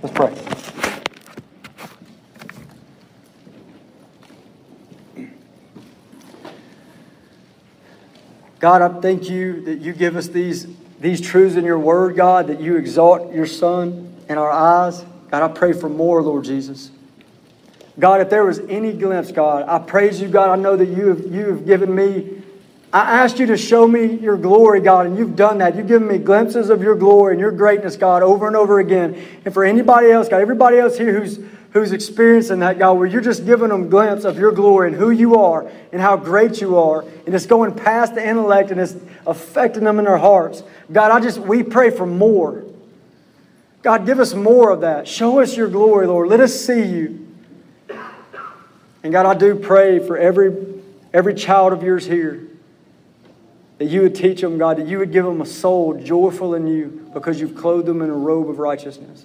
Let's pray. God, I thank you that you give us these, these truths in your word, God, that you exalt your Son in our eyes. God, I pray for more, Lord Jesus. God, if there was any glimpse, God, I praise you, God. I know that you have, you have given me, I asked you to show me your glory, God, and you've done that. You've given me glimpses of your glory and your greatness, God, over and over again. And for anybody else, God, everybody else here who's, who's experiencing that, God, where you're just giving them a glimpse of your glory and who you are and how great you are, and it's going past the intellect and it's affecting them in their hearts. God, I just, we pray for more. God, give us more of that. Show us your glory, Lord. Let us see you. And God, I do pray for every, every child of yours here that you would teach them, God, that you would give them a soul joyful in you because you've clothed them in a robe of righteousness.